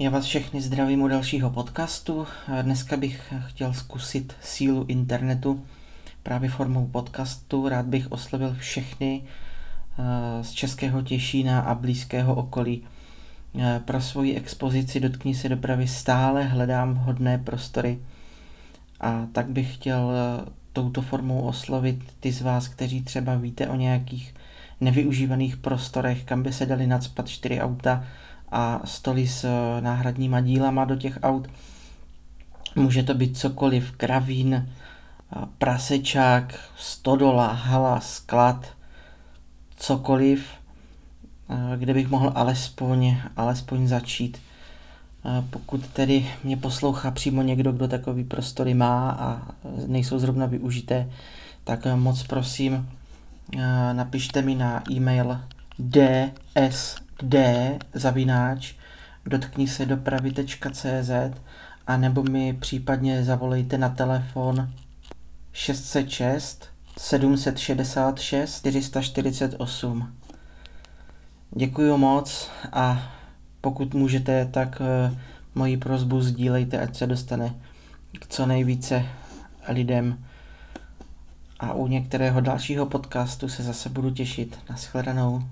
Já vás všechny zdravím u dalšího podcastu. Dneska bych chtěl zkusit sílu internetu právě formou podcastu. Rád bych oslovil všechny eh, z Českého Těšína a blízkého okolí. Eh, pro svoji expozici Dotkni se dopravy stále hledám vhodné prostory a tak bych chtěl eh, touto formou oslovit ty z vás, kteří třeba víte o nějakých nevyužívaných prostorech, kam by se dali nadspat čtyři auta, a stoly s eh, náhradníma dílama do těch aut. Může to být cokoliv, kravín, eh, prasečák, stodola, hala, sklad, cokoliv, eh, kde bych mohl alespoň, alespoň začít. Pokud tedy mě poslouchá přímo někdo, kdo takový prostory má a nejsou zrovna využité, tak moc prosím, napište mi na e-mail ds d zavináč dotkni se dopravy.cz a nebo mi případně zavolejte na telefon 606 766 448. Děkuji moc a pokud můžete, tak uh, moji prozbu sdílejte, ať se dostane k co nejvíce lidem. A u některého dalšího podcastu se zase budu těšit. Naschledanou.